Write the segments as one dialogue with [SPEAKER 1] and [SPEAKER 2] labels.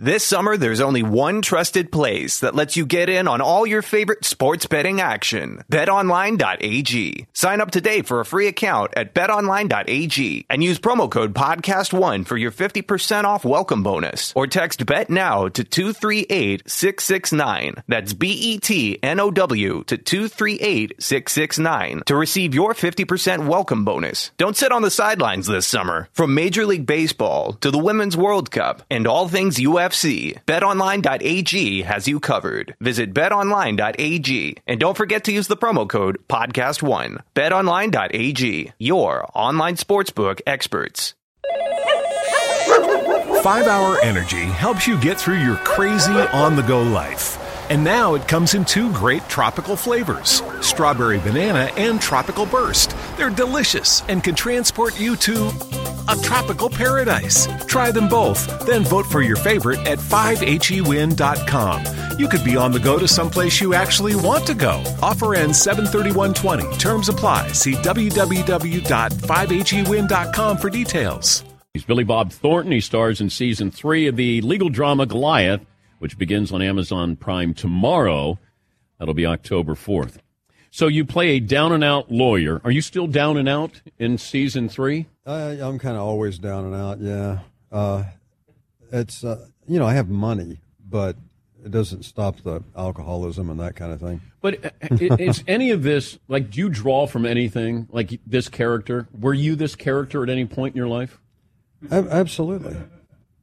[SPEAKER 1] This summer, there's only one trusted place that lets you get in on all your favorite sports betting action. BetOnline.ag. Sign up today for a free account at BetOnline.ag and use promo code PODCAST1 for your 50% off welcome bonus. Or text BET now to 238-669. That's B-E-T-N-O-W to 238-669 to receive your 50% welcome bonus. Don't sit on the sidelines this summer. From Major League Baseball to the Women's World Cup and all things UFC, betonline.ag has you covered. Visit betonline.ag and don't forget to use the promo code podcast1. betonline.ag, your online sportsbook experts.
[SPEAKER 2] 5 Hour Energy helps you get through your crazy on the go life. And now it comes in two great tropical flavors strawberry banana and tropical burst. They're delicious and can transport you to a tropical paradise. Try them both, then vote for your favorite at 5hewin.com. You could be on the go to someplace you actually want to go. Offer ends 73120. Terms apply. See www.5hewin.com for details.
[SPEAKER 3] He's Billy Bob Thornton. He stars in season three of the legal drama Goliath, which begins on Amazon Prime tomorrow. That'll be October 4th. So you play a down and out lawyer. Are you still down and out in season three?
[SPEAKER 4] I'm kind of always down and out. Yeah, uh, it's uh, you know I have money, but it doesn't stop the alcoholism and that kind of thing.
[SPEAKER 3] But uh, is any of this like? Do you draw from anything like this character? Were you this character at any point in your life?
[SPEAKER 4] absolutely.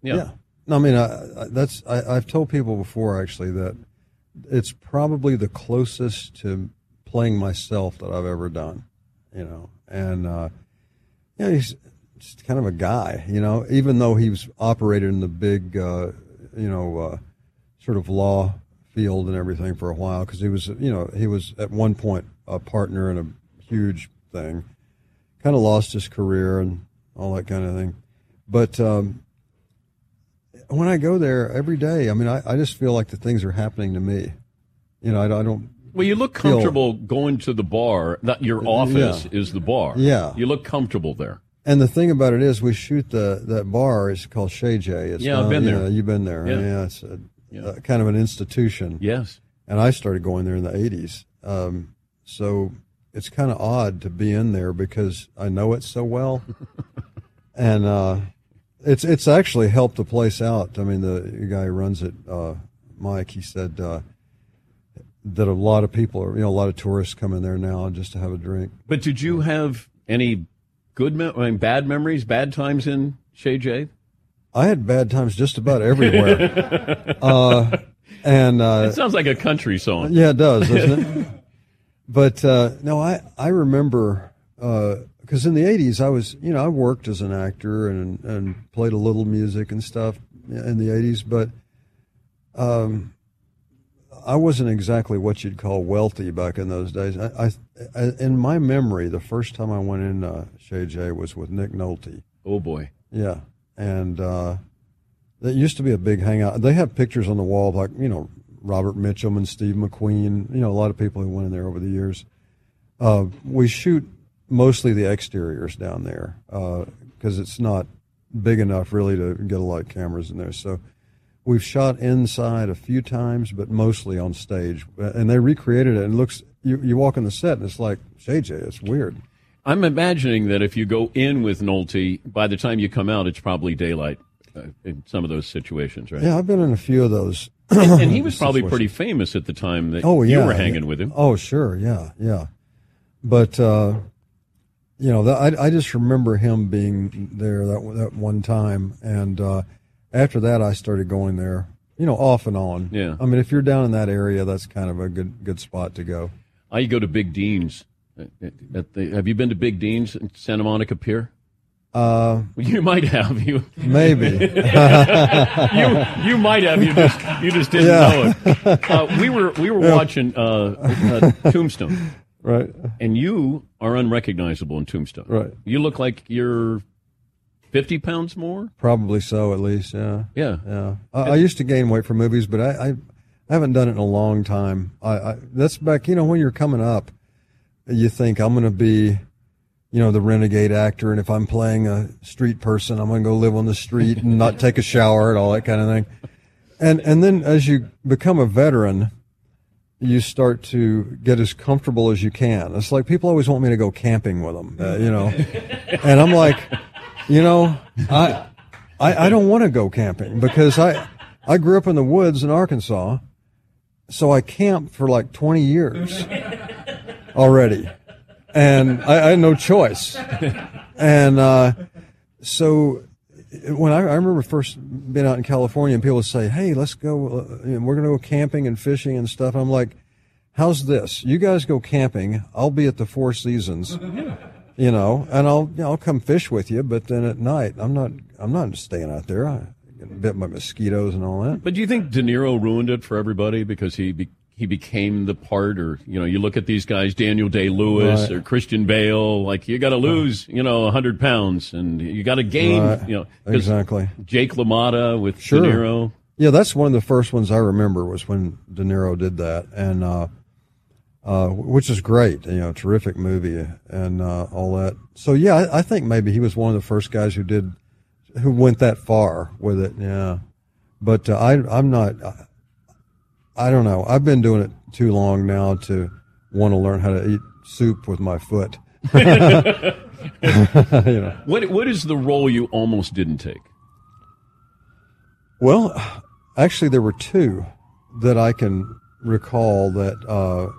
[SPEAKER 3] Yeah.
[SPEAKER 4] yeah. No, I mean I, that's I, I've told people before actually that it's probably the closest to playing myself that I've ever done. You know, and uh, yeah, he's just kind of a guy, you know, even though he was operated in the big, uh, you know, uh, sort of law field and everything for a while because he was, you know, he was at one point a partner in a huge thing. Kind of lost his career and all that kind of thing. But um, when I go there every day, I mean, I, I just feel like the things are happening to me. You know, I, I don't
[SPEAKER 3] well, you look comfortable feel, going to the bar. That your office
[SPEAKER 4] yeah.
[SPEAKER 3] is the bar.
[SPEAKER 4] Yeah,
[SPEAKER 3] you look comfortable there.
[SPEAKER 4] And the thing about it is, we shoot the that bar is called Chez Jay. It's
[SPEAKER 3] yeah, I've been there.
[SPEAKER 4] Know, you've been there.
[SPEAKER 3] Yeah,
[SPEAKER 4] yeah it's a, yeah. Uh, kind of an institution.
[SPEAKER 3] Yes.
[SPEAKER 4] And I started going there in the '80s, um, so it's kind of odd to be in there because I know it so well, and uh, it's it's actually helped the place out. I mean, the guy who runs it, uh, Mike, he said uh, that a lot of people are, you know, a lot of tourists come in there now just to have a drink.
[SPEAKER 3] But did you have any good, me- I mean, bad memories, bad times in Chez Jay?
[SPEAKER 4] I had bad times just about everywhere. uh, and uh,
[SPEAKER 3] it sounds like a country song.
[SPEAKER 4] Yeah, it does, doesn't it? but uh, no, I I remember because in the '80s I was, you know, I worked as an actor and and played a little music and stuff in the '80s, but. Um, I wasn't exactly what you'd call wealthy back in those days. I, I, in my memory, the first time I went in uh, Chez Jay was with Nick Nolte.
[SPEAKER 3] Oh boy,
[SPEAKER 4] yeah, and uh, that used to be a big hangout. They have pictures on the wall, like you know Robert Mitchum and Steve McQueen. You know, a lot of people who went in there over the years. Uh, we shoot mostly the exteriors down there because uh, it's not big enough really to get a lot of cameras in there. So We've shot inside a few times, but mostly on stage. And they recreated it, and it looks you, you walk on the set, and it's like JJ. It's weird.
[SPEAKER 3] I'm imagining that if you go in with Nolte, by the time you come out, it's probably daylight uh, in some of those situations, right?
[SPEAKER 4] Yeah, I've been in a few of those.
[SPEAKER 3] and, and, he was probably pretty famous at the time that
[SPEAKER 4] oh, yeah,
[SPEAKER 3] you were hanging
[SPEAKER 4] yeah.
[SPEAKER 3] with him.
[SPEAKER 4] Oh, sure, yeah, yeah. But uh, you know, I, I just remember him being there that that one time, and uh, after that, I started going there, you know, off and on.
[SPEAKER 3] Yeah.
[SPEAKER 4] I mean, if you're down in that area, that's kind of a good good spot to go.
[SPEAKER 3] I go to Big Dean's. The, have you been to Big Dean's in Santa Monica Pier?
[SPEAKER 4] Uh,
[SPEAKER 3] you might have you
[SPEAKER 4] maybe you
[SPEAKER 3] you might have you just you just didn't yeah. know it. Uh, we were we were yeah. watching uh, uh, Tombstone,
[SPEAKER 4] right?
[SPEAKER 3] And you are unrecognizable in Tombstone,
[SPEAKER 4] right?
[SPEAKER 3] You look like you're 50 pounds more?
[SPEAKER 4] Probably so, at least, yeah.
[SPEAKER 3] Yeah.
[SPEAKER 4] Yeah. I, I used to gain weight for movies, but I, I, I haven't done it in a long time. I, I, That's back, you know, when you're coming up, you think I'm going to be, you know, the renegade actor, and if I'm playing a street person, I'm going to go live on the street and not take a shower and all that kind of thing. And and then as you become a veteran, you start to get as comfortable as you can. It's like people always want me to go camping with them, uh, you know, and I'm like, you know, I, I, I don't want to go camping because I, I grew up in the woods in Arkansas, so I camped for like 20 years already, and I, I had no choice, and uh, so when I, I, remember first being out in California and people would say, "Hey, let's go. Uh, we're going to go camping and fishing and stuff." I'm like, "How's this? You guys go camping. I'll be at the Four Seasons, you know, and I'll you know, I'll come fish with you. But then at night, I'm not I'm not staying out there. I get bit by mosquitoes and all that."
[SPEAKER 3] But do you think De Niro ruined it for everybody because he be- he became the part, or you know, you look at these guys, Daniel Day Lewis right. or Christian Bale, like you got to lose, you know, hundred pounds, and you got to gain, right. you know,
[SPEAKER 4] exactly.
[SPEAKER 3] Jake LaMotta with sure. De Niro.
[SPEAKER 4] Yeah, that's one of the first ones I remember was when De Niro did that, and uh, uh, which is great, you know, terrific movie and uh, all that. So yeah, I, I think maybe he was one of the first guys who did, who went that far with it. Yeah, but uh, I, I'm not. I don't know. I've been doing it too long now to want to learn how to eat soup with my foot. you
[SPEAKER 3] know. What what is the role you almost didn't take?
[SPEAKER 4] Well, actually, there were two that I can recall that uh,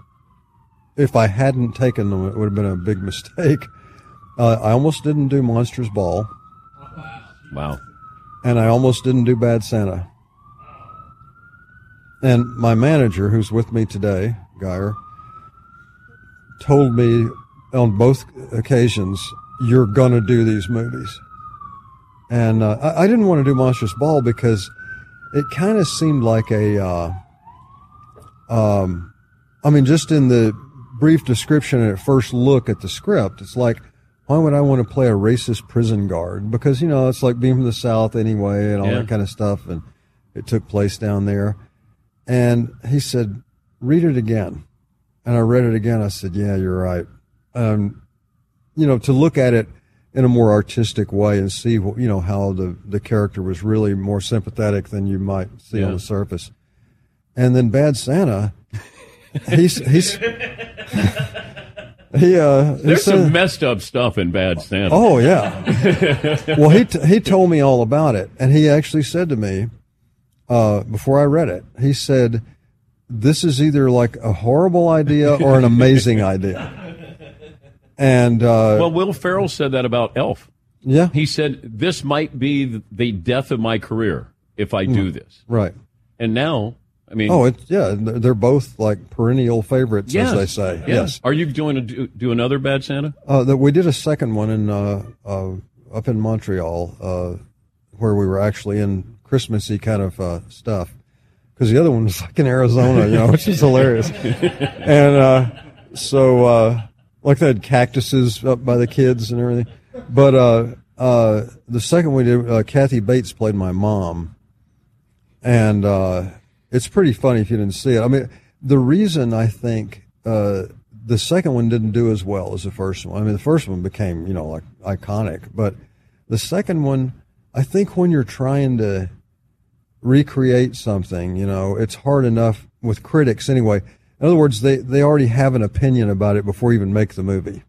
[SPEAKER 4] if I hadn't taken them, it would have been a big mistake. Uh, I almost didn't do Monsters Ball.
[SPEAKER 3] Wow.
[SPEAKER 4] And I almost didn't do Bad Santa. And my manager, who's with me today, Geyer, told me on both occasions, you're going to do these movies. And uh, I, I, didn't want to do Monster's Ball because it kind of seemed like a, uh, um, I mean, just in the brief description and at first look at the script, it's like, why would I want to play a racist prison guard? Because, you know, it's like being from the South anyway and all yeah. that kind of stuff. And it took place down there. And he said, read it again. And I read it again. I said, yeah, you're right. Um, you know, to look at it in a more artistic way and see, you know, how the, the character was really more sympathetic than you might see yeah. on the surface. And then Bad Santa, he's, he's, he, uh,
[SPEAKER 3] there's some messed up stuff in Bad Santa.
[SPEAKER 4] Oh yeah. well, he, t- he told me all about it. And he actually said to me, uh, before I read it. He said, "This is either like a horrible idea or an amazing idea." And uh,
[SPEAKER 3] well, Will Ferrell said that about Elf.
[SPEAKER 4] Yeah,
[SPEAKER 3] he said this might be the death of my career if I do this.
[SPEAKER 4] Right.
[SPEAKER 3] And now, I mean,
[SPEAKER 4] oh, it's yeah, they're both like perennial favorites, yes, as they say. Yes. yes.
[SPEAKER 3] Are you going to do, do another Bad Santa?
[SPEAKER 4] Uh, that we did a second one in uh, uh, up in Montreal, uh, where we were actually in Christmassy kind of uh, stuff. Because the other one was like in Arizona, you know, which is hilarious. and uh, so, uh, like they had cactuses up by the kids and everything. But uh, uh, the second we did, uh, Kathy Bates played my mom, and it's pretty funny if you didn't see it. I mean, the reason I think the second one didn't do as well as the first one. I mean, the first one became, you know, like iconic, but the second one, I think when you're trying to recreate something, you know, it's hard enough with critics anyway. In other words, they, they already have an opinion about it before you even make the movie.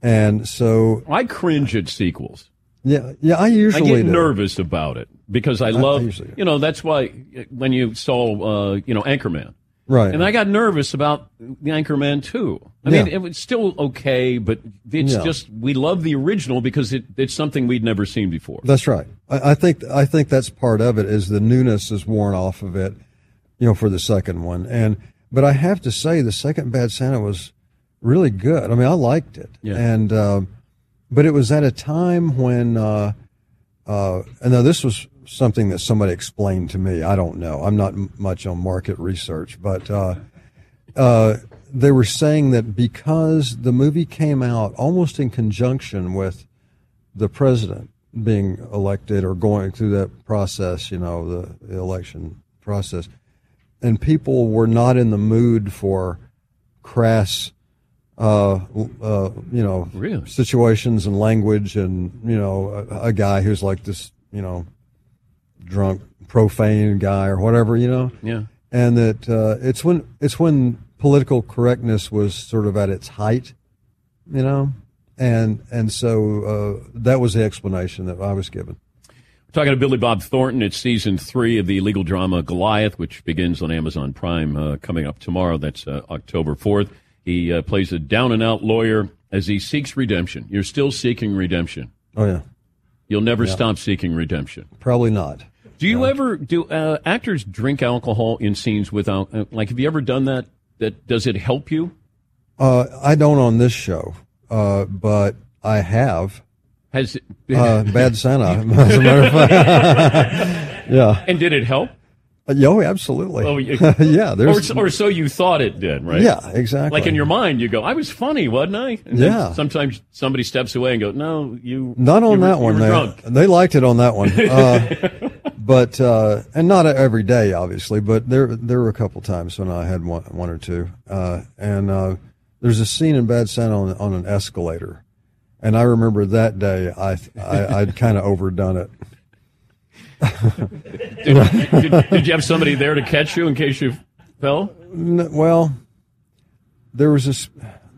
[SPEAKER 4] And so
[SPEAKER 3] I cringe at sequels.
[SPEAKER 4] Yeah, yeah, I usually
[SPEAKER 3] I get
[SPEAKER 4] do.
[SPEAKER 3] nervous about it because I love, I you know, that's why when you saw, uh, you know, Anchorman,
[SPEAKER 4] Right.
[SPEAKER 3] And I got nervous about the Anchorman too. I yeah. mean, it was still okay, but it's yeah. just we love the original because it, it's something we'd never seen before.
[SPEAKER 4] That's right. I, I, think I think that's part of it is the newness is worn off of it, you know, for the second one. And but I have to say the second Bad Santa was really good. I mean, I liked it.
[SPEAKER 3] Yeah.
[SPEAKER 4] And uh, but it was at a time when uh, uh, and now this was something that somebody explained to me. I don't know. I'm not m- much on market research, but uh, uh, they were saying that because the movie came out almost in conjunction with the president being elected or going through that process, you know, the, the election process, and people were not in the mood for crass uh, uh, you know,
[SPEAKER 3] Really?
[SPEAKER 4] situations and language, and you know, a, a guy who's like this, you know, drunk, profane guy or whatever, you know,
[SPEAKER 3] Yeah.
[SPEAKER 4] and that uh, it's when it's when political correctness was sort of at its height, you know, and and so uh, that was the explanation that I was given.
[SPEAKER 3] Talking to Billy Bob Thornton, it's season three of the legal drama Goliath, which begins on Amazon Prime uh, coming up tomorrow. That's uh, October 4th. He uh, plays a down and out lawyer as he seeks redemption. You're still seeking redemption.
[SPEAKER 4] Oh yeah,
[SPEAKER 3] You'll never stop seeking redemption.
[SPEAKER 4] probably not.
[SPEAKER 3] Do you ever do uh, actors drink alcohol in scenes without uh, like have you ever done that that does it help you?
[SPEAKER 4] Uh, I don't on this show, uh, but I have.
[SPEAKER 3] Has it,
[SPEAKER 4] Uh, Bad Santa, as a matter of fact. yeah.
[SPEAKER 3] and did it help?
[SPEAKER 4] Uh, Oh, absolutely.
[SPEAKER 3] Oh,
[SPEAKER 4] yeah. There's.
[SPEAKER 3] Or, or so you thought it did, right?
[SPEAKER 4] yeah, exactly.
[SPEAKER 3] Like in your mind, you go, "I was funny, wasn't I?" And
[SPEAKER 4] Yeah.
[SPEAKER 3] sometimes somebody steps away and go, "No, you."
[SPEAKER 4] Not on
[SPEAKER 3] you
[SPEAKER 4] that
[SPEAKER 3] you
[SPEAKER 4] one. They, they liked it on that one, uh, but uh, and not every day, obviously. But there there were a couple times when I had one, one or two. Uh, and uh, there's a scene in Bad Santa on, on an escalator, and I remember that day I, I I'd kind of overdone it.
[SPEAKER 3] Did, did, did you have somebody there to catch you in case you fell?
[SPEAKER 4] N- well, there was this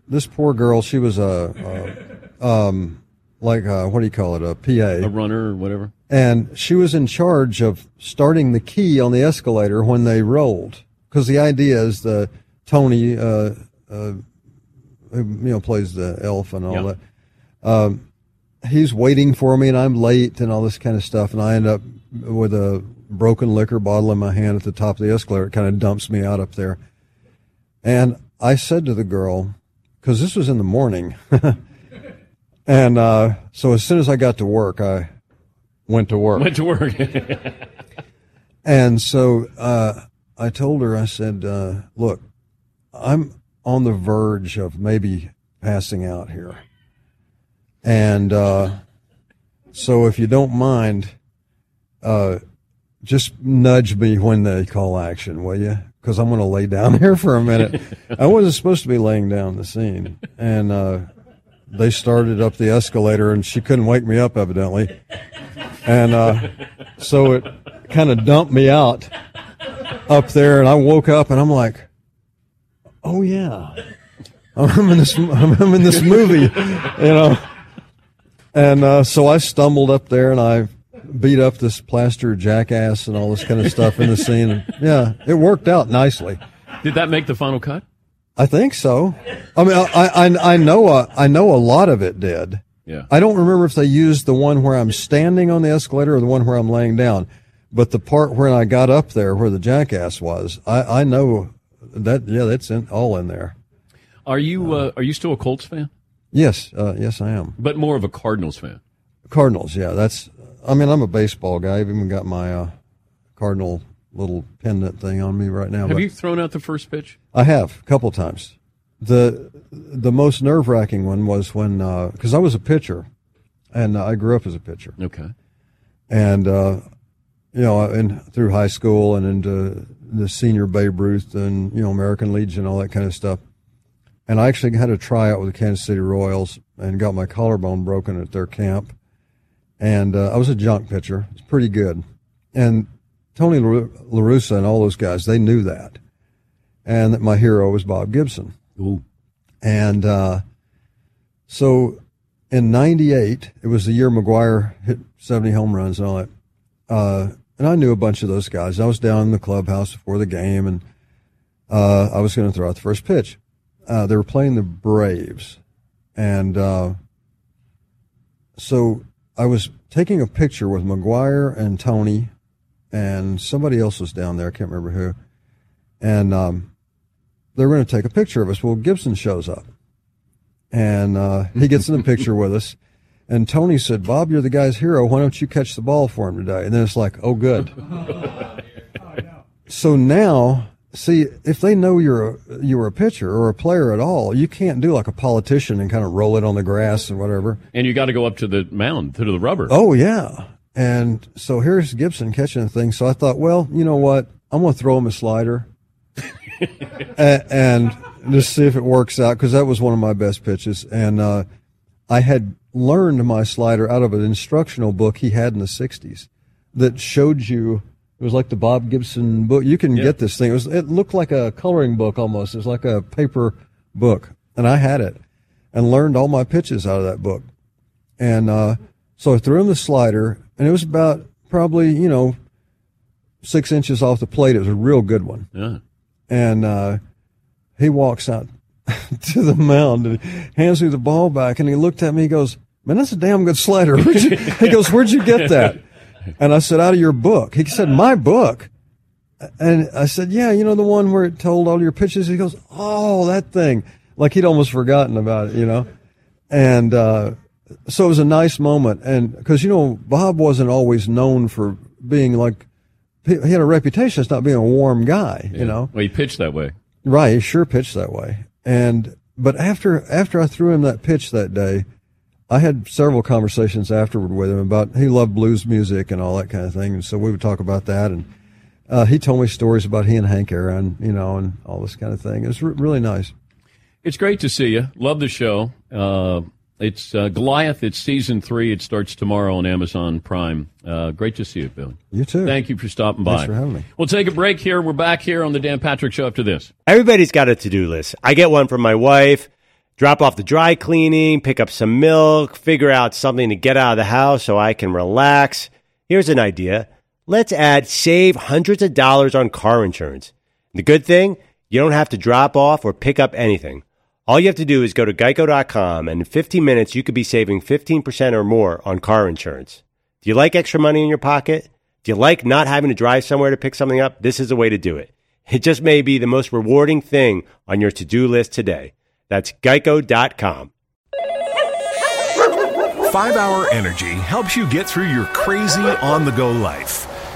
[SPEAKER 4] this poor girl. She was a, a um like a, what do you call it a PA.
[SPEAKER 3] A runner or whatever.
[SPEAKER 4] And she was in charge of starting the key on the escalator when they rolled. Because the idea is the Tony, uh, uh, who, you know, plays the elf and all that. Um, he's waiting for me, and I'm late, and all this kind of stuff. And I end up with a broken liquor bottle in my hand at the top of the escalator. It kind of dumps me out up there. And I said to the girl, because this was in the morning, and uh, so as soon as I got to work, I went to work.
[SPEAKER 3] Went to work.
[SPEAKER 4] And so uh, I told her, I said, uh, look, I'm on the verge of maybe passing out here. And uh, so if you don't mind, uh, just nudge me when they call action, will you? Because I'm going to lay down here for a minute. I wasn't supposed to be laying down the scene. And uh, they started up the escalator, and she couldn't wake me up, evidently. And uh, so it kind of dumped me out up there, and I woke up, and I'm like, "Oh yeah, I'm in this. I'm in this movie," you know. And uh, so I stumbled up there, and I beat up this plaster jackass and all this kind of stuff in the scene. And yeah, it worked out nicely.
[SPEAKER 3] Did that make the final cut?
[SPEAKER 4] I think so. I mean, I I, I know a, I know a lot of it did.
[SPEAKER 3] Yeah.
[SPEAKER 4] I don't remember if they used the one where I'm standing on the escalator or the one where I'm laying down. But the part where I got up there, where the jackass was, I, I know that. Yeah, that's in, all in there.
[SPEAKER 3] Are you uh, are you still a Colts fan?
[SPEAKER 4] Yes, uh, yes, I am.
[SPEAKER 3] But more of a Cardinals fan.
[SPEAKER 4] Cardinals. Yeah, that's. I mean, I'm a baseball guy. I've even got my uh, Cardinal little pendant thing on me right now.
[SPEAKER 3] Have you thrown out the first pitch?
[SPEAKER 4] I have a couple times. The The most nerve wracking one was when because I was a pitcher, and I grew up as a pitcher.
[SPEAKER 3] Okay.
[SPEAKER 4] and uh, you know, and through high school and into the senior Babe Ruth and you know American Legion, all that kind of stuff. And I actually had a tryout with the Kansas City Royals and got my collarbone broken at their camp. And uh, I was a junk pitcher. It's pretty good. And Tony La and all those guys, they knew that. And that my hero was Bob Gibson. And uh, so in 98, it was the year McGwire hit 70 home runs and all that. Uh, and I knew a bunch of those guys. I was down in the clubhouse before the game, and uh, I was going to throw out the first pitch. Uh, they were playing the Braves. And uh, so I was taking a picture with McGwire and Tony, and somebody else was down there. I can't remember who. And um, they were going to take a picture of us. Well, Gibson shows up, and uh, he gets in the picture with us. And Tony said, "Bob, you're the guy's hero. Why don't you catch the ball for him today?" And then it's like, "Oh, good." so now, see, if they know you're a, you're a pitcher or a player at all, you can't do like a politician and kind of roll it on the grass and whatever.
[SPEAKER 3] And you got to go up to the mound, to the rubber.
[SPEAKER 4] Oh yeah. And so here's Gibson catching the thing. So I thought, well, you know what? I'm going to throw him a slider. A- and just see if it works out because that was one of my best pitches, and uh, I had learned my slider out of an instructional book he had in the '60s that showed you. It was like the Bob Gibson book. You can
[SPEAKER 3] Yeah.
[SPEAKER 4] get this thing. It was. It looked like a coloring book almost. It was like a paper book, and I had it, and learned all my pitches out of that book. And uh, so I threw him the slider, and it was about probably you know six inches off the plate. It was a real good one
[SPEAKER 3] Yeah.
[SPEAKER 4] And uh, he walks out to the mound and hands me the ball back, and he looked at me. He goes, "Man, that's a damn good slider." He goes, "Where'd you get that?" And I said, "Out of your book." He said, "My book." And I said, "Yeah, you know the one where it told all your pitches." He goes, "Oh, that thing!" Like he'd almost forgotten about it, you know. And uh, so it was a nice moment, and because you know Bob wasn't always known for being like he had a reputation as not being a warm guy, you know.
[SPEAKER 3] Well, he pitched that way.
[SPEAKER 4] Right, he sure pitched that way. And but after after I threw him that pitch that day, I had several conversations afterward with him about he loved blues music and all that kind of thing, and so we would talk about that. And uh, he told me stories about he and Hank Aaron, you know, and all this kind of thing. It was re- really nice.
[SPEAKER 3] It's great to see you. Love the show. Uh, it's uh, Goliath. It's season three. It starts tomorrow on Amazon Prime. Uh, great to see you, Billy.
[SPEAKER 4] You too.
[SPEAKER 3] Thank you for stopping by.
[SPEAKER 4] Thanks for having me.
[SPEAKER 3] We'll take a break here. We're back here on the Dan Patrick Show after this.
[SPEAKER 5] Everybody's got a to do list. I get one from my wife drop off the dry cleaning, pick up some milk, figure out something to get out of the house so I can relax. Here's an idea let's add save hundreds of dollars on car insurance. The good thing, you don't have to drop off or pick up anything. All you have to do is go to geico.com, and in 15 minutes, you could be saving 15% or more on car insurance. Do you like extra money in your pocket? Do you like not having to drive somewhere to pick something up? This is the way to do it. It just may be the most rewarding thing on your to do list today. That's geico.com.
[SPEAKER 2] 5 Hour Energy helps you get through your crazy on the go life.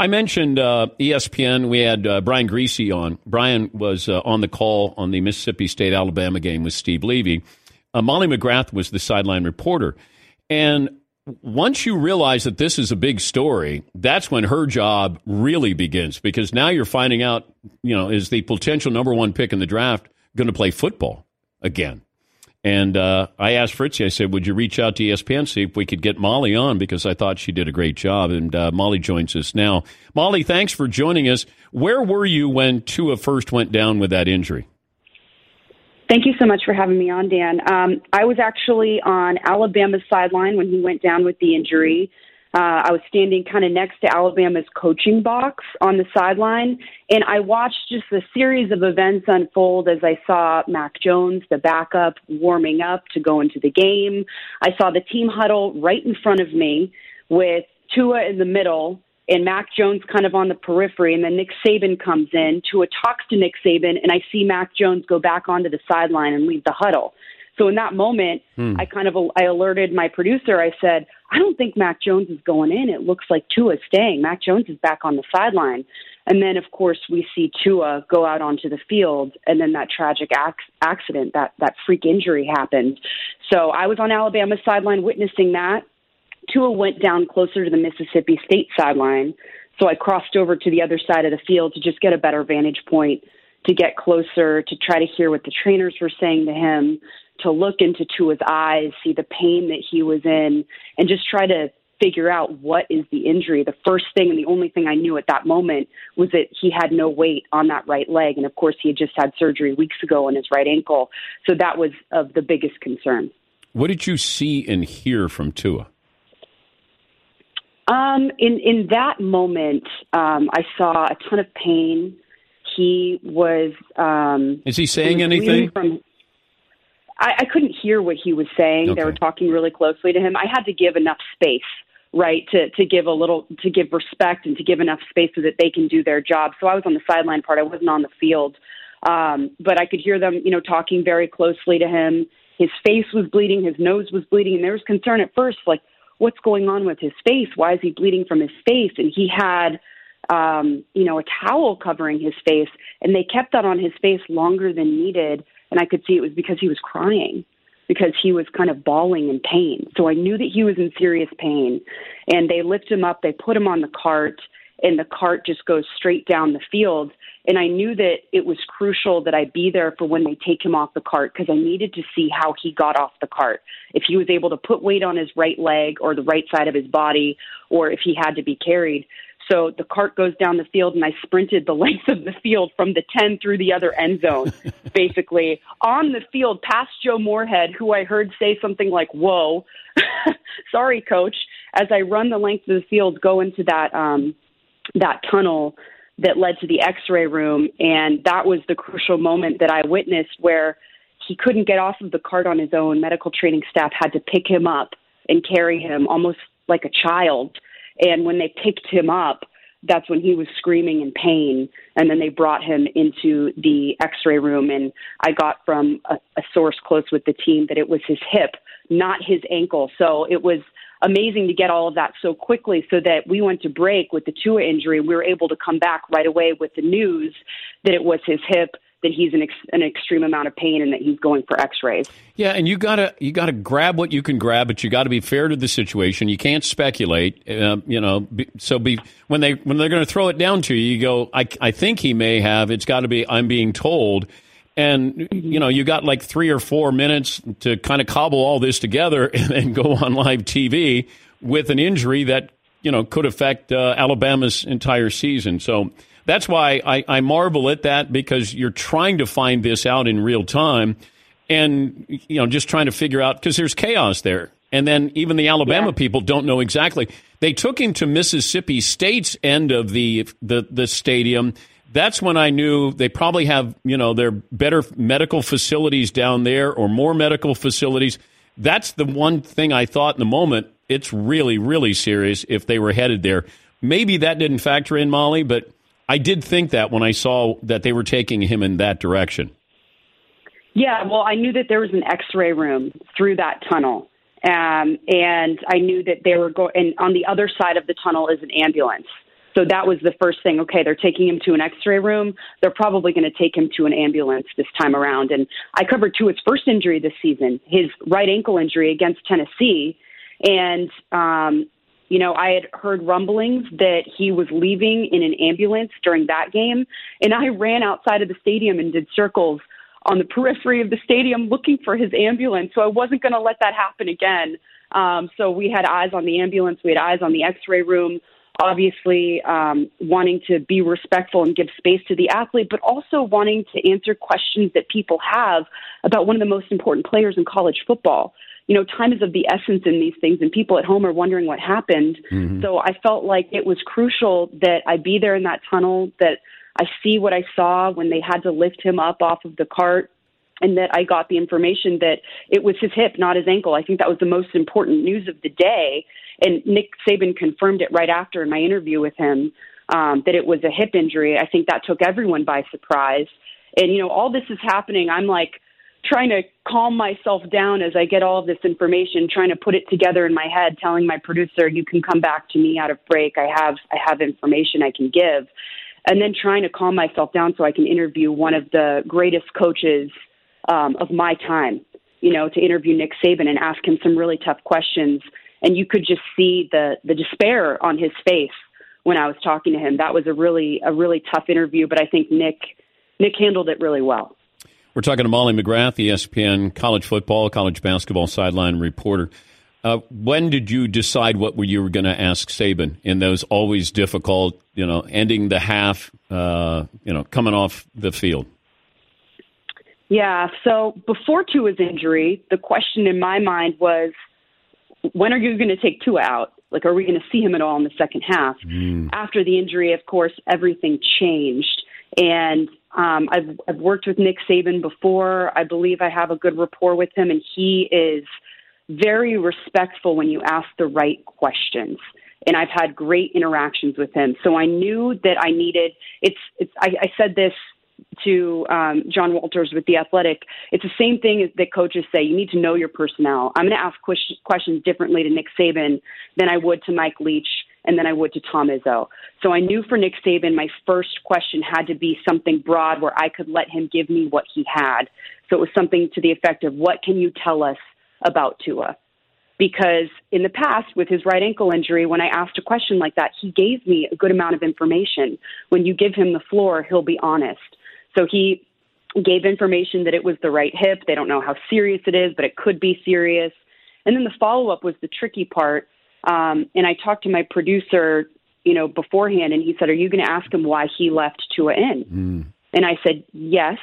[SPEAKER 3] I mentioned uh, ESPN. We had uh, Brian Griese on. Brian was uh, on the call on the Mississippi State Alabama game with Steve Levy. Uh, Molly McGrath was the sideline reporter. And once you realize that this is a big story, that's when her job really begins because now you're finding out, you know, is the potential number one pick in the draft going to play football again? And uh, I asked Fritzy, I said, would you reach out to ESPN, see if we could get Molly on because I thought she did a great job. And uh, Molly joins us now. Molly, thanks for joining us. Where were you when Tua first went down with that injury?
[SPEAKER 6] Thank you so much for having me on, Dan. Um, I was actually on Alabama's sideline when he went down with the injury. Uh, I was standing kind of next to Alabama's coaching box on the sideline, and I watched just the series of events unfold as I saw Mac Jones, the backup, warming up to go into the game. I saw the team huddle right in front of me with Tua in the middle and Mac Jones kind of on the periphery, and then Nick Saban comes in. Tua talks to Nick Saban, and I see Mac Jones go back onto the sideline and leave the huddle. So in that moment, I kind of I alerted my producer. I said, "I don't think Mac Jones is going in. It looks like Tua's staying. Mac Jones is back on the sideline." And then, of course, we see Tua go out onto the field, and then that tragic ac- accident, that that freak injury happened. So I was on Alabama's sideline witnessing that. Tua went down closer to the Mississippi State sideline. So I crossed over to the other side of the field to just get a better vantage point, to get closer, to try to hear what the trainers were saying to him, to look into Tua's eyes, see the pain that he was in, and just try to figure out what is the injury. The first thing and the only thing I knew at that moment was that he had no weight on that right leg. And of course, he had just had surgery weeks ago on his right ankle. So that was of the biggest concern.
[SPEAKER 3] What did you see and hear from Tua?
[SPEAKER 6] Um, in in that moment, um, I saw a ton of pain. He was. Um,
[SPEAKER 3] Is he saying
[SPEAKER 6] he was
[SPEAKER 3] anything?
[SPEAKER 6] From, I, I couldn't hear what he was saying. They were talking really closely to him. I had to give enough space, right, to to give a little, to give respect and to give enough space so that they can do their job. So I was on the sideline part. I wasn't on the field, um, but I could hear them, you know, talking very closely to him. His face was bleeding, his nose was bleeding, and there was concern at first, like, what's going on with his face? Why is he bleeding from his face? And he had, um, you know, a towel covering his face, and they kept that on his face longer than needed. And I could see it was because he was crying, because he was kind of bawling in pain. So I knew that he was in serious pain. And they lift him up, they put him on the cart, and the cart just goes straight down the field. And I knew that it was crucial that I be there for when they take him off the cart because I needed to see how he got off the cart. If he was able to put weight on his right leg or the right side of his body, or if he had to be carried. So the cart goes down the field, and I sprinted the length of the field from the 10 through the other end zone, basically. On the field past Joe Moorhead, who I heard say something like, Whoa, sorry, coach, as I run the length of the field, go into that, um, that tunnel that led to the x-ray room and that was the crucial moment that I witnessed where he couldn't get off of the cart on his own. Medical training staff had to pick him up and carry him almost like a child and when they picked him up that's when he was screaming in pain. And then they brought him into the x-ray room. And I got from a, a source close with the team that it was his hip not his ankle. So it was amazing to get all of that so quickly so that we went to break with the Tua injury. We were able to come back right away with the news that it was his hip that he's in ex- an extreme amount of pain and that he's going for x-rays.
[SPEAKER 3] Yeah, and you got to you got to grab what you can grab, but you got to be fair to the situation. You can't speculate, uh, you know, be, so be when they when they're going to throw it down to you, you go I I think he may have. It's got to be I'm being told and you know you got like three or four minutes to kind of cobble all this together and then go on live TV with an injury that you know could affect uh, Alabama's entire season. So that's why I, I marvel at that because you're trying to find this out in real time, and you know just trying to figure out because there's chaos there. And then even the Alabama yeah. people don't know exactly. They took him to Mississippi State's end of the the, the stadium that's when I knew they probably have, you know, their better medical facilities down there or more medical facilities. That's the one thing I thought in the moment. It's really, really serious if they were headed there. Maybe that didn't factor in, Molly, but I did think that when I saw that they were taking him in that direction.
[SPEAKER 6] Yeah, well, I knew that there was an x ray room through that tunnel. Um, and I knew that they were going, and on the other side of the tunnel is an ambulance. So that was the first thing. Okay, they're taking him to an X-ray room. They're probably going to take him to an ambulance this time around. And I covered Tua's first injury this season, his right ankle injury against Tennessee, and um, you know I had heard rumblings that he was leaving in an ambulance during that game, and I ran outside of the stadium and did circles on the periphery of the stadium looking for his ambulance. So I wasn't going to let that happen again. Um, so we had eyes on the ambulance, we had eyes on the X-ray room obviously um, wanting to be respectful and give space to the athlete, but also wanting to answer questions that people have about one of the most important players in college football. You know, time is of the essence in these things, and people at home are wondering what happened. Mm-hmm. So I felt like it was crucial that I be there in that tunnel, that I see what I saw when they had to lift him up off of the cart and that I got the information that it was his hip, not his ankle. I think that was the most important news of the day. And Nick Saban confirmed it right after in my interview with him um, that it was a hip injury. I think that took everyone by surprise. And, you know, all this is happening. I'm like trying to calm myself down as I get all of this information, trying to put it together in my head, telling my producer, you can come back to me out of break. I have, I have information I can give. And then trying to calm myself down so I can interview one of the greatest coaches um, of my time, you know, to interview Nick Saban and ask him some really tough questions and you could just see the the despair on his face when I was talking to him. That was a really a really tough interview, but I think Nick Nick handled it really well.
[SPEAKER 3] We're talking to Molly McGrath, ESPN college football, college basketball sideline reporter. Uh, when did you decide what you were going to ask Saban in those always difficult, you know, ending the half, uh, you know, coming off the field?
[SPEAKER 6] Yeah. So before Tua's injury, the question in my mind was, when are you going to take Tua out? Like, are we going to see him at all in the second half? Mm. After the injury, of course, everything changed. And um, I've, I've worked with Nick Saban before. I believe I have a good rapport with him, and he is very respectful when you ask the right questions. And I've had great interactions with him. So I knew that I needed. It's. It's. I, I said this to um, John Walters with the Athletic, it's the same thing that coaches say. You need to know your personnel. I'm going to ask questions differently to Nick Saban than I would to Mike Leach and then I would to Tom Izzo. So I knew for Nick Saban, my first question had to be something broad where I could let him give me what he had. So it was something to the effect of, "What can you tell us about Tua?" Because in the past, with his right ankle injury, when I asked a question like that, he gave me a good amount of information. When you give him the floor, he'll be honest. So he gave information that it was the right hip. They don't know how serious it is, but it could be serious. And then the follow up was the tricky part. Um, and I talked to my producer, you know, beforehand, and he said, "Are you going to ask him why he left Tua in?" Mm. And I said, "Yes,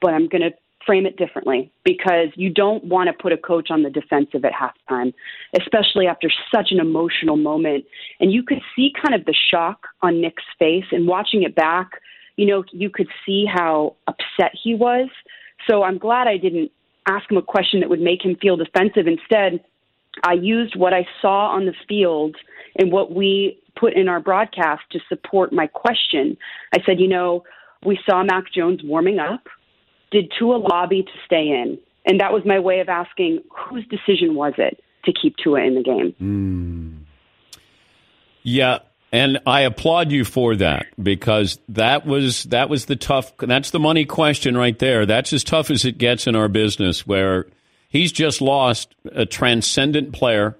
[SPEAKER 6] but I'm going to frame it differently because you don't want to put a coach on the defensive at halftime, especially after such an emotional moment. And you could see kind of the shock on Nick's face and watching it back, you know, you could see how upset he was. So I'm glad I didn't ask him a question that would make him feel defensive. Instead, I used what I saw on the field and what we put in our broadcast to support my question. I said, you know, we saw Mac Jones warming up did Tua lobby to stay in? And that was my way of asking whose decision was it to keep Tua in the game?
[SPEAKER 3] Mm. Yeah, and I applaud you for that because that was that was the tough that's the money question right there. That's as tough as it gets in our business where he's just lost a transcendent player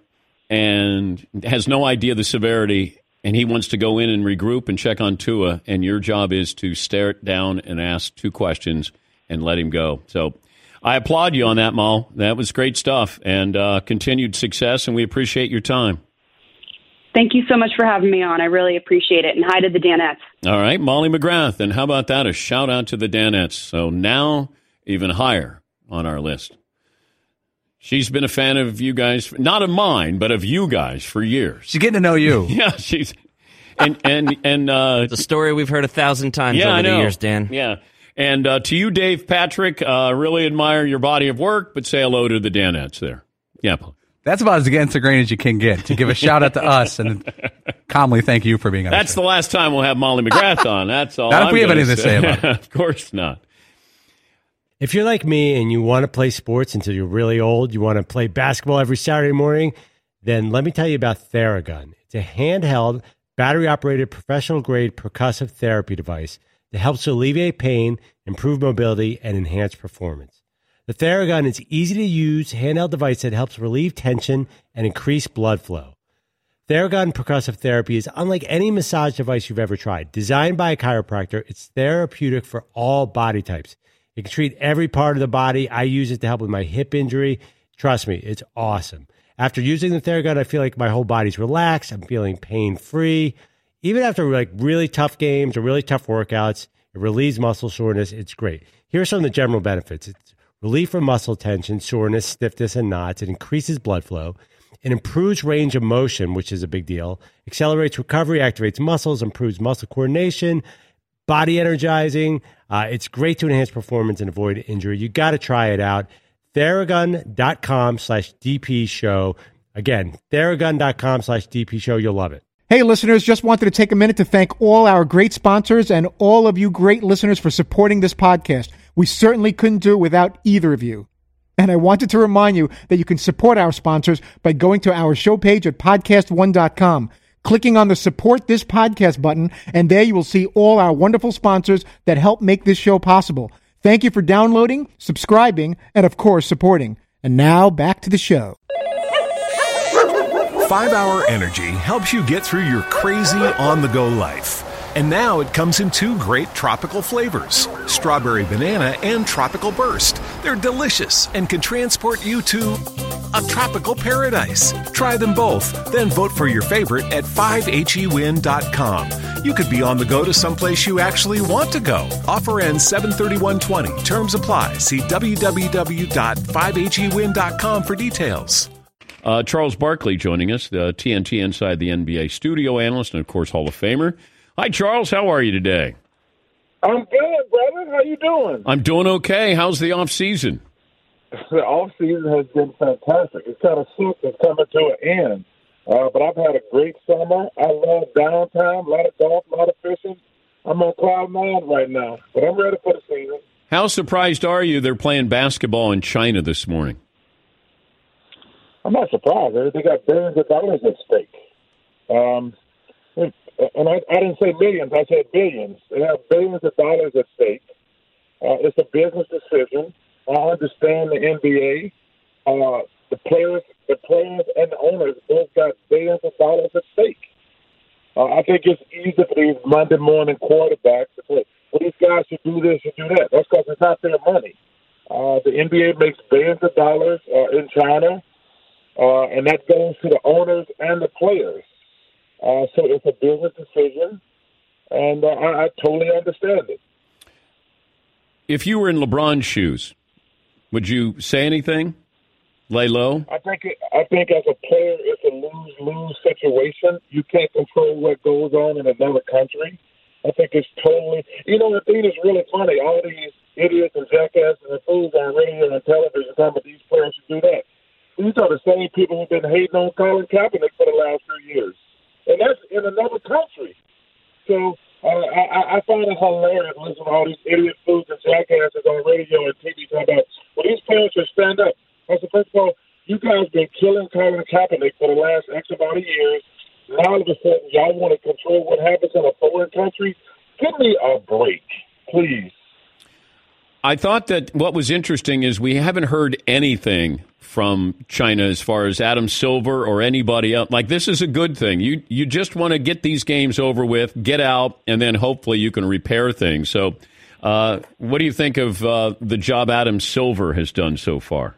[SPEAKER 3] and has no idea the severity and he wants to go in and regroup and check on Tua and your job is to stare it down and ask two questions and let him go. So I applaud you on that, Mal. That was great stuff and uh, continued success, and we appreciate your time.
[SPEAKER 6] Thank you so much for having me on. I really appreciate it. And hi to the Danettes.
[SPEAKER 3] All right, Molly McGrath. And how about that? A shout out to the Danettes. So now even higher on our list. She's been a fan of you guys, not of mine, but of you guys for years.
[SPEAKER 7] She's getting to know you.
[SPEAKER 3] yeah, she's and and and uh,
[SPEAKER 8] the story we've heard a thousand times
[SPEAKER 3] yeah,
[SPEAKER 8] over the years, Dan.
[SPEAKER 3] Yeah, and uh, to you, Dave Patrick, uh, really admire your body of work, but say hello to the Danettes there. Yeah.
[SPEAKER 7] That's about as against the grain as you can get. To give a shout out to us and calmly thank you for being on.
[SPEAKER 3] That's the, the last time we'll have Molly McGrath on. That's all.
[SPEAKER 7] not
[SPEAKER 3] I'm
[SPEAKER 7] if we have anything
[SPEAKER 3] say.
[SPEAKER 7] to say about it.
[SPEAKER 3] of course not.
[SPEAKER 5] If you're like me and you want to play sports until you're really old, you want to play basketball every Saturday morning, then let me tell you about Theragun. It's a handheld, battery operated, professional grade percussive therapy device that helps alleviate pain, improve mobility, and enhance performance. The Theragun is easy to use handheld device that helps relieve tension and increase blood flow. Theragun percussive therapy is unlike any massage device you've ever tried. Designed by a chiropractor, it's therapeutic for all body types. It can treat every part of the body. I use it to help with my hip injury. Trust me, it's awesome. After using the Theragun, I feel like my whole body's relaxed. I'm feeling pain free even after like really tough games or really tough workouts, it relieves muscle soreness. It's great. Here are some of the general benefits. It's relief from muscle tension, soreness, stiffness, and knots. It increases blood flow. It improves range of motion, which is a big deal. Accelerates recovery, activates muscles, improves muscle coordination, body energizing. Uh, it's great to enhance performance and avoid injury. You got to try it out. Theragun.com slash DP show. Again, theragun.com slash DP show. You'll love it.
[SPEAKER 9] Hey, listeners, just wanted to take a minute to thank all our great sponsors and all of you great listeners for supporting this podcast. We certainly couldn't do it without either of you. And I wanted to remind you that you can support our sponsors by going to our show page at podcast1.com, clicking on the support this podcast button, and there you will see all our wonderful sponsors that help make this show possible. Thank you for downloading, subscribing, and of course, supporting. And now back to the show.
[SPEAKER 2] 5 Hour Energy helps you get through your crazy on the go life. And now it comes in two great tropical flavors strawberry banana and tropical burst. They're delicious and can transport you to a tropical paradise. Try them both, then vote for your favorite at 5hewin.com. You could be on the go to someplace you actually want to go. Offer ends 73120. Terms apply. See www.5hewin.com for details.
[SPEAKER 3] Uh, Charles Barkley joining us, the TNT Inside the NBA studio analyst and, of course, Hall of Famer. Hi, Charles. How are you today?
[SPEAKER 10] I'm good, brother. How you doing?
[SPEAKER 3] I'm doing okay. How's the off season?
[SPEAKER 10] The off season has been fantastic. It's kind of sucks. It's coming to an end, uh, but I've had a great summer. I love downtown. A lot of golf, a lot of fishing. I'm on cloud nine right now, but I'm ready for the season.
[SPEAKER 3] How surprised are you they're playing basketball in China this morning?
[SPEAKER 10] I'm not surprised. They got billions of dollars at stake. Um, and I, I didn't say millions, I said billions. They have billions of dollars at stake. Uh, it's a business decision. I understand the NBA. Uh, the players, the players and the owners both got billions of dollars at stake. Uh, I think it's easy for these Monday morning quarterbacks to say, "Well, these guys should do this, should do that." That's because it's not their money. Uh, the NBA makes billions of dollars uh, in China, uh, and that goes to the owners and the players. Uh, so it's a business decision, and uh, I, I totally understand it.
[SPEAKER 3] If you were in LeBron's shoes, would you say anything? Lay low?
[SPEAKER 10] I think it, I think as a player, it's a lose lose situation. You can't control what goes on in another country. I think it's totally. You know, the thing is really funny. All these idiots and jackasses and fools on radio and television talking about these players should do that. These are the same people who've been hating on Colin Kaepernick for the last few years, and that's in another country. So uh, I, I find it hilarious listening to all these idiot fools and jackasses on radio and TV talking about, well, these players should stand up. I said, first of all, you guys been killing Colin Kaepernick for the last X amount of years. Now all of a sudden, y'all want to control what happens in a foreign country? Give me a break, please.
[SPEAKER 3] I thought that what was interesting is we haven't heard anything from China as far as Adam Silver or anybody else. Like this is a good thing. You you just want to get these games over with, get out, and then hopefully you can repair things. So, uh, what do you think of uh, the job Adam Silver has done so far?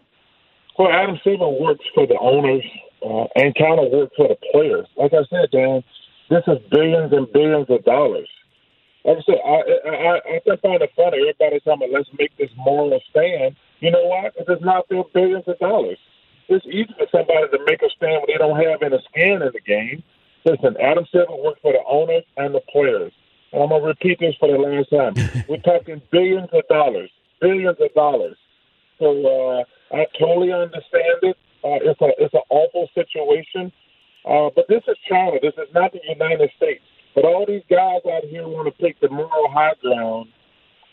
[SPEAKER 10] Well, Adam Silver works for the owners uh, and kind of works for the players. Like I said, Dan, this is billions and billions of dollars. Like I said, I, I, I, I find it funny. Everybody's talking about let's make this moral stand. You know what? It does not feel billions of dollars. It's easy for somebody to make a stand when they don't have any skin in the game. Listen, Adam Silver works for the owners and the players. And I'm going to repeat this for the last time. We're talking billions of dollars, billions of dollars. So uh, I totally understand it. Uh, it's a it's an awful situation, uh, but this is China. This is not the United States. But all these guys out here want to take the moral high ground.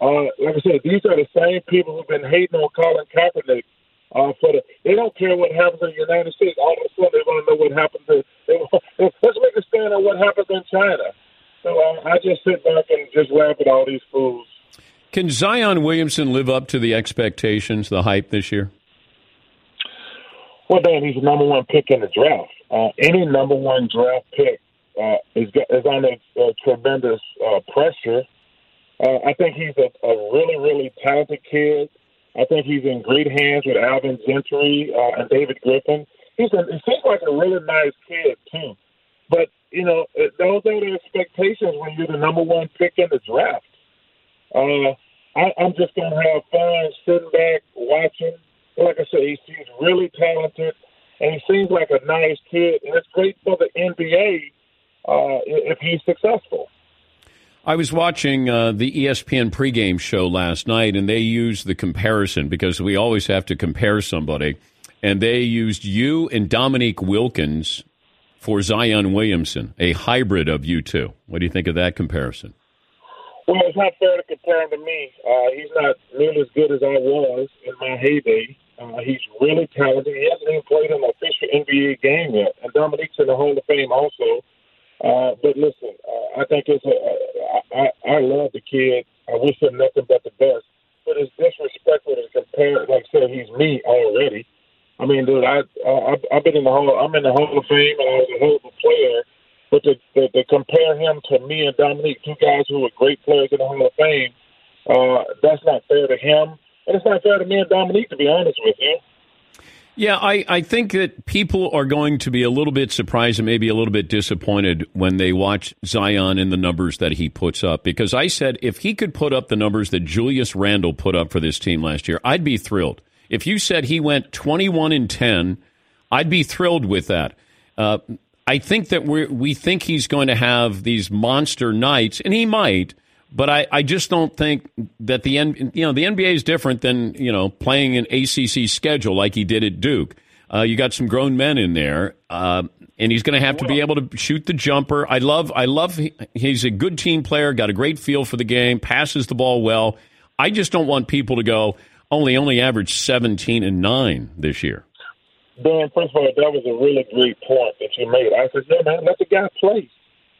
[SPEAKER 10] Uh, like I said, these are the same people who've been hating on Colin Kaepernick. Uh, for the, they don't care what happens in the United States. All of a sudden, they want to know what happens. In, they, let's make a stand on what happens in China. So uh, I just sit back and just laugh at all these fools.
[SPEAKER 3] Can Zion Williamson live up to the expectations, the hype this year?
[SPEAKER 10] Well, Dan, he's the number one pick in the draft. Uh, any number one draft pick uh, is is under uh, tremendous uh, pressure. Uh, I think he's a, a really, really talented kid. I think he's in great hands with Alvin Gentry uh, and David Griffin. He's a, he seems like a really nice kid too. But you know, those are the expectations when you're the number one pick in the draft. Uh, I, I'm just gonna have fun sitting back watching like I said, he seems really talented, and he seems like a nice kid, and it's great for the NBA uh, if he's successful.
[SPEAKER 3] I was watching uh, the ESPN pregame show last night, and they used the comparison because we always have to compare somebody. And they used you and Dominique Wilkins for Zion Williamson, a hybrid of you two. What do you think of that comparison?
[SPEAKER 10] Well, it's not fair to compare him to me. Uh, he's not nearly as good as I was in my heyday. Uh, he's really talented. He hasn't even played an official NBA game yet. And Dominique's in the Hall of Fame also. Uh, but listen, uh, I think it's a, I, I, I love the kid. I wish him nothing but the best. But it's disrespectful to compare, like I said, he's me already. I mean, dude, I, I I've been in the hall. I'm in the Hall of Fame, and I was a hell of a player. But to, to, to compare him to me and Dominique, two guys who are great players in the Hall of Fame, uh, that's not fair to him and it's not fair to me and Dominique, to be honest with you.
[SPEAKER 3] Yeah, I, I think that people are going to be a little bit surprised and maybe a little bit disappointed when they watch Zion and the numbers that he puts up. Because I said if he could put up the numbers that Julius Randle put up for this team last year, I'd be thrilled. If you said he went 21 and 10, I'd be thrilled with that. Uh, I think that we we think he's going to have these monster nights, and he might. But I, I just don't think that the you know the NBA is different than you know playing an ACC schedule like he did at Duke. Uh, you got some grown men in there. Uh, and he's going to have to be able to shoot the jumper. I love, I love. He's a good team player, got a great feel for the game, passes the ball well. I just don't want people to go. Only, only averaged seventeen and nine this year.
[SPEAKER 10] Dan, first of all, that was a really great point that you made. I said, yeah, man, let the guy play.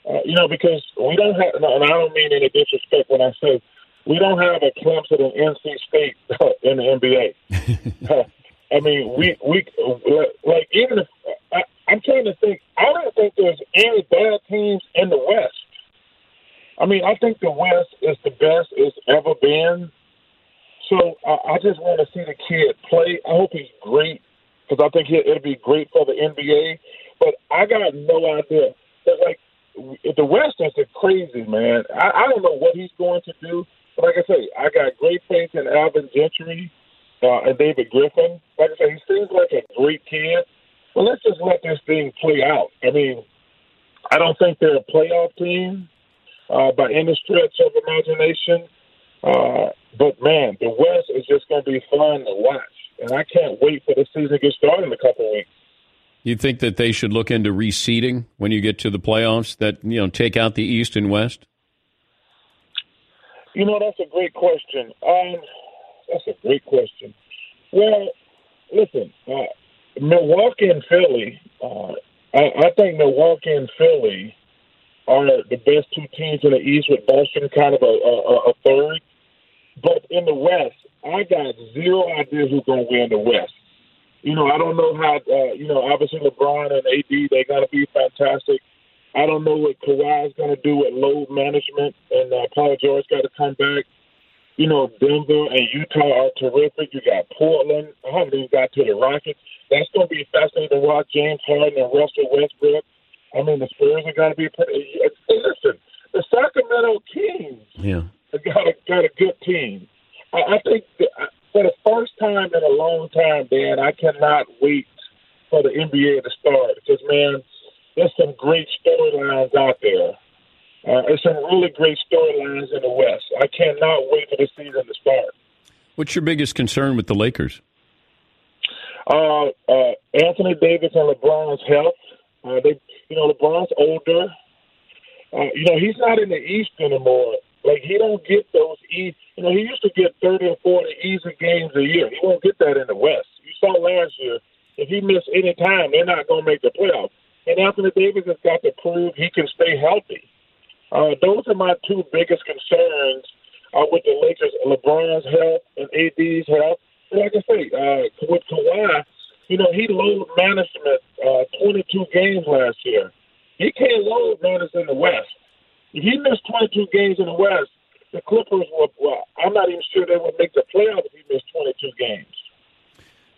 [SPEAKER 10] Uh, you know, because we don't have, and I don't mean any disrespect when I say we don't have a Clemson and NC State in the NBA. I mean, we we like even if I, I'm trying to think, I don't think there's any bad teams in the West. I mean, I think the West is the best it's ever been. So I, I just want to see the kid play. I hope he's great because I think he, it'll be great for the NBA. But I got no idea. But like the West is crazy, man. I, I don't know what he's going to do. But like I say, I got great faith in Alvin Gentry uh, and David Griffin. Like I say, he seems like a great kid. Well, let's just let this thing play out. I mean, I don't think they're a playoff team uh, by any stretch of imagination. Uh, but man, the West is just going to be fun to watch, and I can't wait for the season to get started in a couple of weeks.
[SPEAKER 3] You think that they should look into reseeding when you get to the playoffs? That you know, take out the East and West.
[SPEAKER 10] You know, that's a great question. Um, that's a great question. Well, listen, uh, Milwaukee and Philly. Uh, I, I think Milwaukee and Philly are the best two teams in the East, with Boston kind of a, a, a third. But in the West, I got zero idea who's going to win the West. You know, I don't know how. Uh, you know, obviously LeBron and AD they're going to be fantastic. I don't know what Kawhi is going to do with load management, and uh, Paul George got to come back. You know, Denver and Utah are terrific. You got Portland. I haven't even got to the Rockets. That's going to be fascinating to watch. James Harden and Russell Westbrook. I mean, the Spurs are going to be. Pretty, listen, the Sacramento Kings.
[SPEAKER 3] Yeah.
[SPEAKER 10] Got a got a good team. I, I think for the first time in a long time, Dan, I cannot wait for the NBA to start because man, there's some great storylines out there. Uh, there's some really great storylines in the West. I cannot wait for the season to start.
[SPEAKER 3] What's your biggest concern with the Lakers?
[SPEAKER 10] Uh, uh, Anthony Davis and LeBron's health. Uh, they, you know, LeBron's older. Uh, you know, he's not in the East anymore. Like he don't get those easy. You know, he used to get thirty or forty easy games a year. He won't get that in the West. You saw last year. If he missed any time, they're not going to make the playoffs. And Anthony Davis has got to prove he can stay healthy. Uh, those are my two biggest concerns uh, with the Lakers: LeBron's health and AD's health. And like I say, uh, with Kawhi, you know he load management uh, 22 games last year. He can't load manage in the West. If he missed 22 games in the West, the Clippers were, well, I'm not even sure they would make the playoffs if he missed 22 games.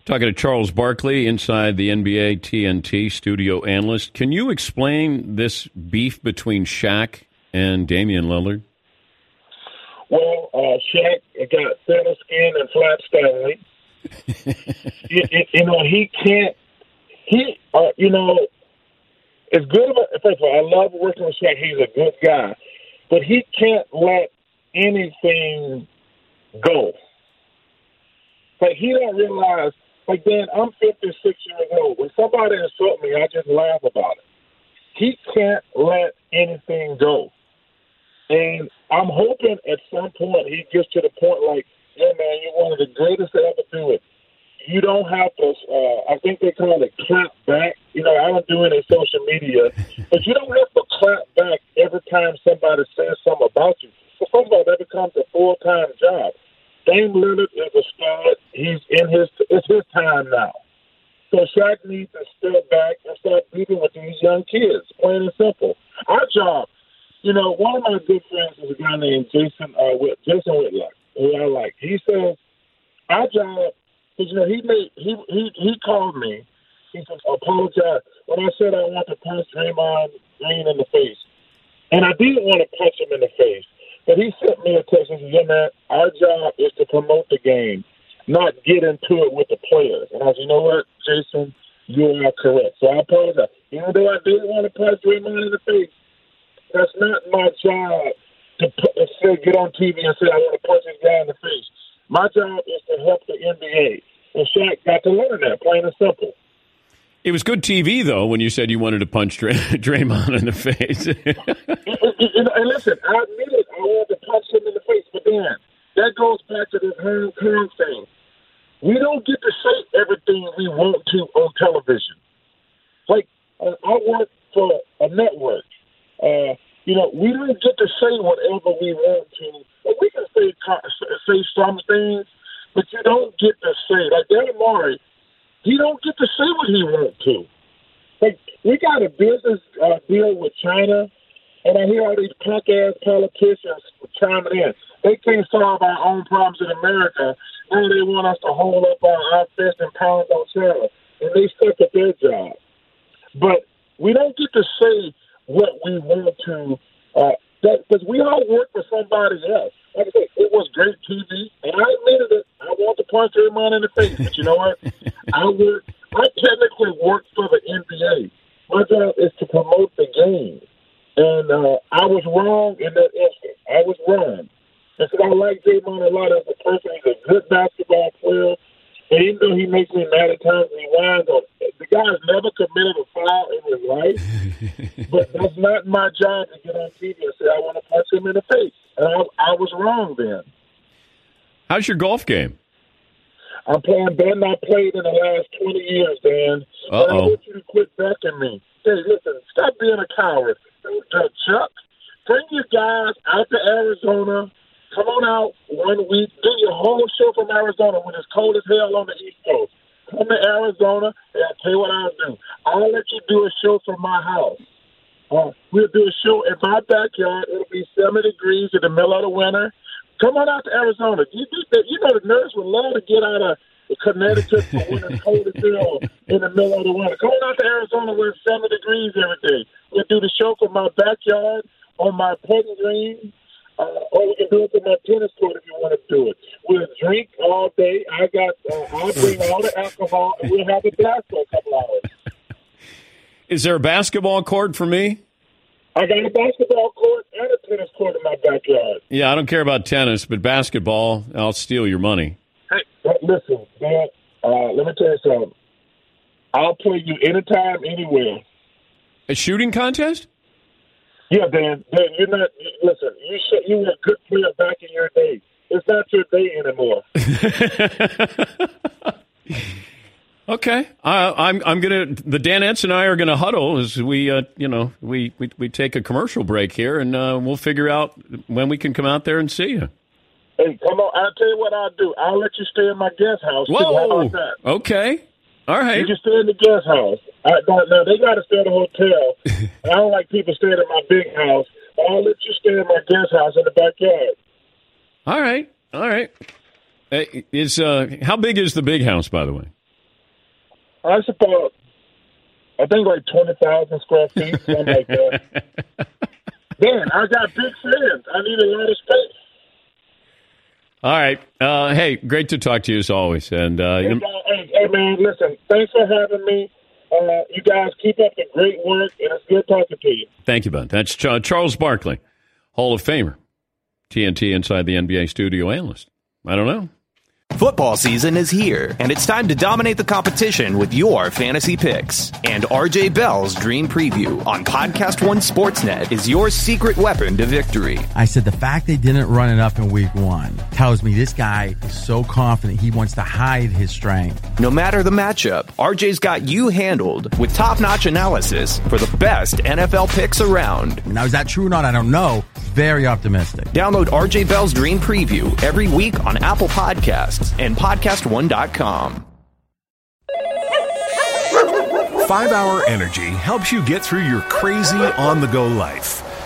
[SPEAKER 3] Talking to Charles Barkley inside the NBA TNT studio analyst. Can you explain this beef between Shaq and Damian Lillard?
[SPEAKER 10] Well, uh, Shaq got thinner skin and flat Stanley. you, you, know, he can't. He, uh, you know, as good. First of all, I love working with Shaq. He's a good guy, but he can't let anything go. Like he don't realize. Like Dan, I'm 56 years old. When somebody insults me, I just laugh about it. He can't let anything go. And I'm hoping at some point he gets to the point like, yeah, man, you're one of the greatest to ever do it. You don't have to, uh, I think they call it clap back. You know, I don't do any social media, but you don't have to clap back every time somebody says something about you. So first of all, that becomes a full time job. Dame Lillard is a stud. He's in his, it's his time now. So Shaq needs to step back and start dealing with these young kids, plain and simple. Our job you know, one of my good friends is a guy named Jason uh, Jason Whitlock, who I like. He says our job, because you know, he made he he he called me. He said, "Apologize." When I said I want to punch Draymond Green in the face, and I didn't want to punch him in the face, but he sent me a text and said, "Yeah, man, our job is to promote the game, not get into it with the players." And I said, "You know what, Jason." You are correct. So I apologize. Even though I didn't want to punch Draymond in the face, that's not my job to, put, to say, get on TV and say I want to punch this guy in the face. My job is to help the NBA, and Shaq got to learn that, plain and simple.
[SPEAKER 3] It was good TV though when you said you wanted to punch Dray- Draymond in the face.
[SPEAKER 10] and, listen, I admit it. I wanted to punch him in the face, but then that goes back to this Hong Kong thing. We don't get to say everything we want to on television. Like uh, I work for a network. Uh, you know, we don't get to say whatever we want to. But We can say say some things, but you don't get to say like Daryl Morey. He don't get to say what he wants to. Like we got a business uh, deal with China, and I hear all these punk ass politicians chiming in. They can't solve our own problems in America. Now they want us to hold up our, our fist and pound on China, and they suck at their job. But we don't get to say what we want to. Uh, because we all work for somebody else. Like I was great TV, and I admitted it. I want to punch everyone in the face, but you know what? I work. I technically work for the NBA. My job is to promote the game, and uh, I was wrong in that instance. I was wrong. And so I like Draymond a lot as a person. He's a good basketball player. And even though he makes me mad at times, he whines on. The guy has never committed a foul in his life, but that's not my job to get on TV and say I want to punch him in the face. And I, I was wrong then.
[SPEAKER 3] How's your golf game?
[SPEAKER 10] I'm playing better than I played in the last 20 years, Dan.
[SPEAKER 3] Uh-oh.
[SPEAKER 10] And I want you to quit backing me. Hey, listen, stop being a coward. Uh, Chuck, bring your guys out to Arizona Come on out one week, do your whole show from Arizona when it's cold as hell on the East Coast. Come to Arizona, and I'll tell you what I'll do. I'll let you do a show from my house. Uh, we'll do a show in my backyard. It'll be 70 degrees in the middle of the winter. Come on out to Arizona. You, you know the nurse would love to get out of Connecticut for when it's cold as hell in the middle of the winter. Come on out to Arizona where it's 70 degrees every day. We'll do the show from my backyard on my putting green. Uh, or we can do it in my tennis court if you want to do it. We'll drink all day. I got. Uh, I'll bring all the alcohol, and we'll have a blast for a couple hours.
[SPEAKER 3] Is there a basketball court for me?
[SPEAKER 10] I got a basketball court and a tennis court in my backyard.
[SPEAKER 3] Yeah, I don't care about tennis, but basketball, I'll steal your money.
[SPEAKER 10] Hey, listen, man. Uh, let me tell you something. I'll play you anytime, anywhere.
[SPEAKER 3] A shooting contest?
[SPEAKER 10] Yeah, Dan. Dan, you're not. Listen, you should, you were a good player back in your day. It's not your day anymore.
[SPEAKER 3] okay, uh, I'm I'm gonna. The Dan Danettes and I are gonna huddle as we, uh, you know, we, we we take a commercial break here, and uh, we'll figure out when we can come out there and see you.
[SPEAKER 10] Hey, come on! I'll tell you what I'll do. I'll let you stay in my guest house.
[SPEAKER 3] Whoa. Okay. All right.
[SPEAKER 10] You can stay in the guest house. I, now, now they got to stay at a hotel. I don't like people staying at my big house. I'll let you stay in my guest house in the backyard.
[SPEAKER 3] All right. All right. Is uh, how big is the big house, by the way?
[SPEAKER 10] I suppose. I think like twenty thousand square feet, something like that. Man, I got big fans. I need a lot of space.
[SPEAKER 3] All right. Uh, hey, great to talk to you as always. And uh,
[SPEAKER 10] Hey, hey, hey, man, listen. Thanks for having me. Uh, you guys keep up the great work, and it's good talking to you.
[SPEAKER 3] thank you, bud. That's Ch- Charles Barkley, Hall of Famer, TNT inside the NBA studio analyst. I don't know.
[SPEAKER 1] Football season is here, and it's time to dominate the competition with your fantasy picks. And RJ Bell's Dream Preview on Podcast One Sportsnet is your secret weapon to victory.
[SPEAKER 11] I said the fact they didn't run it up in week one tells me this guy is so confident he wants to hide his strength.
[SPEAKER 1] No matter the matchup, RJ's got you handled with top notch analysis for the best NFL picks around.
[SPEAKER 11] Now, is that true or not? I don't know. Very optimistic.
[SPEAKER 1] Download RJ Bell's Dream Preview every week on Apple Podcasts and PodcastOne.com.
[SPEAKER 2] 5 Hour Energy helps you get through your crazy on the go life.